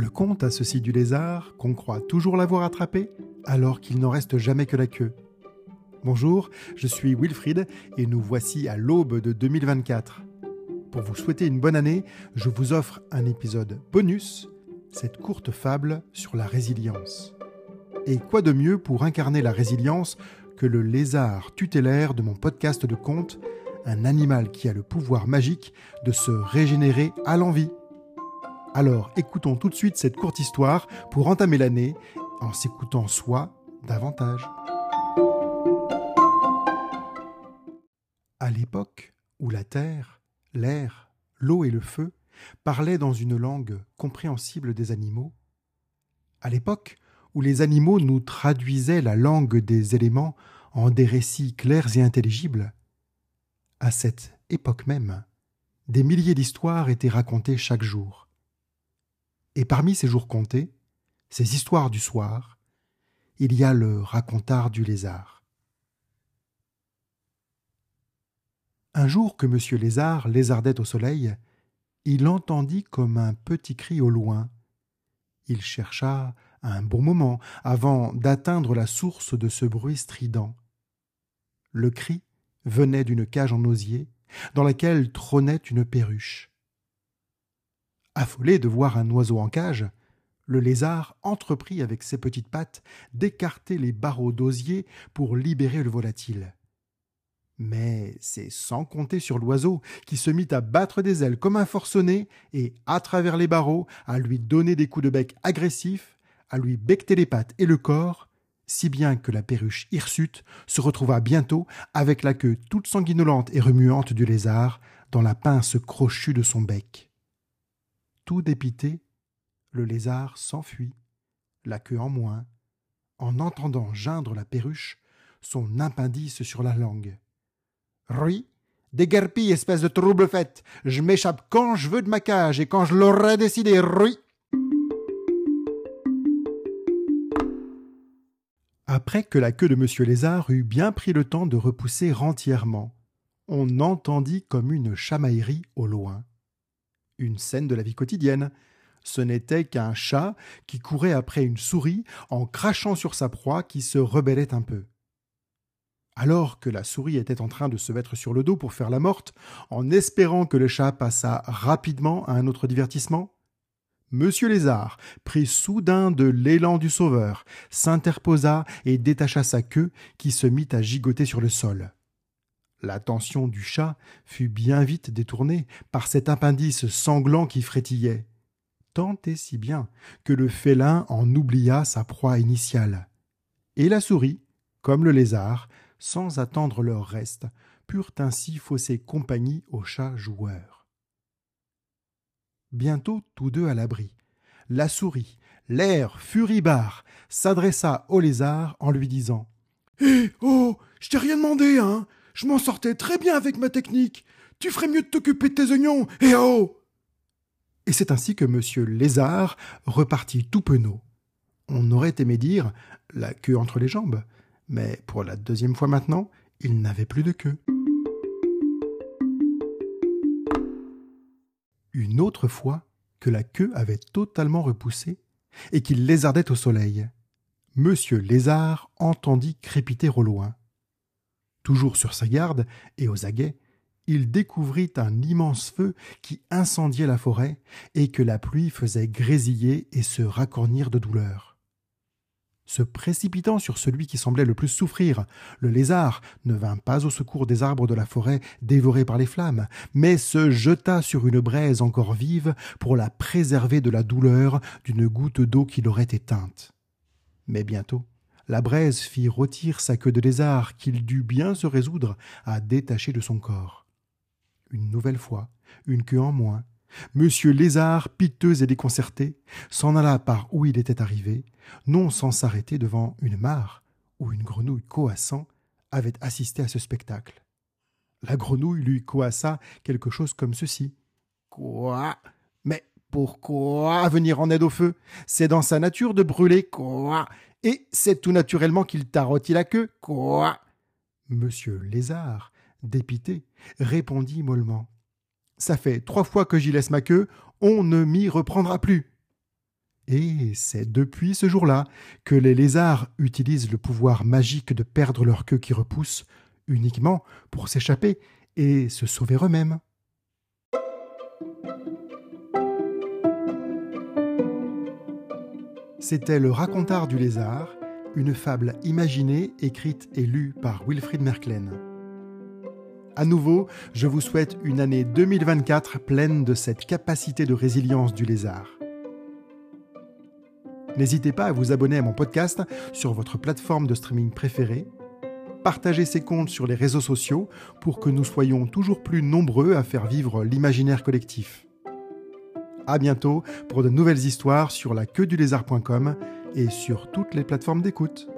Le conte a ceci du lézard qu'on croit toujours l'avoir attrapé alors qu'il n'en reste jamais que la queue. Bonjour, je suis Wilfried et nous voici à l'aube de 2024. Pour vous souhaiter une bonne année, je vous offre un épisode bonus, cette courte fable sur la résilience. Et quoi de mieux pour incarner la résilience que le lézard tutélaire de mon podcast de contes, un animal qui a le pouvoir magique de se régénérer à l'envie. Alors écoutons tout de suite cette courte histoire pour entamer l'année en s'écoutant soi davantage. À l'époque où la terre, l'air, l'eau et le feu parlaient dans une langue compréhensible des animaux, à l'époque où les animaux nous traduisaient la langue des éléments en des récits clairs et intelligibles, à cette époque même, des milliers d'histoires étaient racontées chaque jour et parmi ces jours comptés, ces histoires du soir, il y a le racontard du lézard. Un jour que M. Lézard lézardait au soleil, il entendit comme un petit cri au loin. Il chercha un bon moment avant d'atteindre la source de ce bruit strident. Le cri venait d'une cage en osier dans laquelle trônait une perruche. Affolé de voir un oiseau en cage, le lézard entreprit avec ses petites pattes d'écarter les barreaux d'osier pour libérer le volatile. Mais c'est sans compter sur l'oiseau qui se mit à battre des ailes comme un forcené et, à travers les barreaux, à lui donner des coups de bec agressifs, à lui becter les pattes et le corps, si bien que la perruche hirsute se retrouva bientôt avec la queue toute sanguinolente et remuante du lézard dans la pince crochue de son bec. Tout dépité, le lézard s'enfuit, la queue en moins, en entendant geindre la perruche, son appendice sur la langue. Rui, déguerpis, espèce de trouble faite, je m'échappe quand je veux de ma cage et quand je l'aurai décidé, Rui. Après que la queue de Monsieur Lézard eut bien pris le temps de repousser entièrement, on entendit comme une chamaillerie au loin une scène de la vie quotidienne. Ce n'était qu'un chat qui courait après une souris en crachant sur sa proie qui se rebellait un peu. Alors que la souris était en train de se mettre sur le dos pour faire la morte, en espérant que le chat passât rapidement à un autre divertissement, Monsieur Lézard prit soudain de l'élan du sauveur, s'interposa et détacha sa queue qui se mit à gigoter sur le sol. L'attention du chat fut bien vite détournée par cet appendice sanglant qui frétillait, tant et si bien que le félin en oublia sa proie initiale. Et la souris, comme le lézard, sans attendre leur reste, purent ainsi fausser compagnie au chat joueur. Bientôt tous deux à l'abri, la souris, l'air furibard, s'adressa au lézard en lui disant Hé, oh, je t'ai rien demandé, hein je m'en sortais très bien avec ma technique. Tu ferais mieux de t'occuper de tes oignons. Eh oh Et c'est ainsi que M. Lézard repartit tout penaud. On aurait aimé dire la queue entre les jambes, mais pour la deuxième fois maintenant, il n'avait plus de queue. Une autre fois que la queue avait totalement repoussé et qu'il lézardait au soleil, M. Lézard entendit crépiter au loin. Toujours sur sa garde et aux aguets, il découvrit un immense feu qui incendiait la forêt et que la pluie faisait grésiller et se racornir de douleur. Se précipitant sur celui qui semblait le plus souffrir, le lézard ne vint pas au secours des arbres de la forêt dévorés par les flammes, mais se jeta sur une braise encore vive pour la préserver de la douleur d'une goutte d'eau qui l'aurait éteinte. Mais bientôt, la braise fit rôtir sa queue de lézard qu'il dut bien se résoudre à détacher de son corps. Une nouvelle fois, une queue en moins, Monsieur Lézard, piteux et déconcerté, s'en alla par où il était arrivé, non sans s'arrêter devant une mare où une grenouille coassant avait assisté à ce spectacle. La grenouille lui coassa quelque chose comme ceci. Quoi? Mais pourquoi venir en aide au feu? C'est dans sa nature de brûler. Quoi? Et c'est tout naturellement qu'il t'a rôti la queue. Quoi? Monsieur Lézard, dépité, répondit mollement. Ça fait trois fois que j'y laisse ma queue, on ne m'y reprendra plus. Et c'est depuis ce jour-là que les lézards utilisent le pouvoir magique de perdre leur queue qui repousse uniquement pour s'échapper et se sauver eux-mêmes. C'était Le Racontard du lézard, une fable imaginée, écrite et lue par Wilfried Merklen. À nouveau, je vous souhaite une année 2024 pleine de cette capacité de résilience du lézard. N'hésitez pas à vous abonner à mon podcast sur votre plateforme de streaming préférée. Partagez ces comptes sur les réseaux sociaux pour que nous soyons toujours plus nombreux à faire vivre l'imaginaire collectif. À bientôt pour de nouvelles histoires sur la queue du lézard.com et sur toutes les plateformes d'écoute.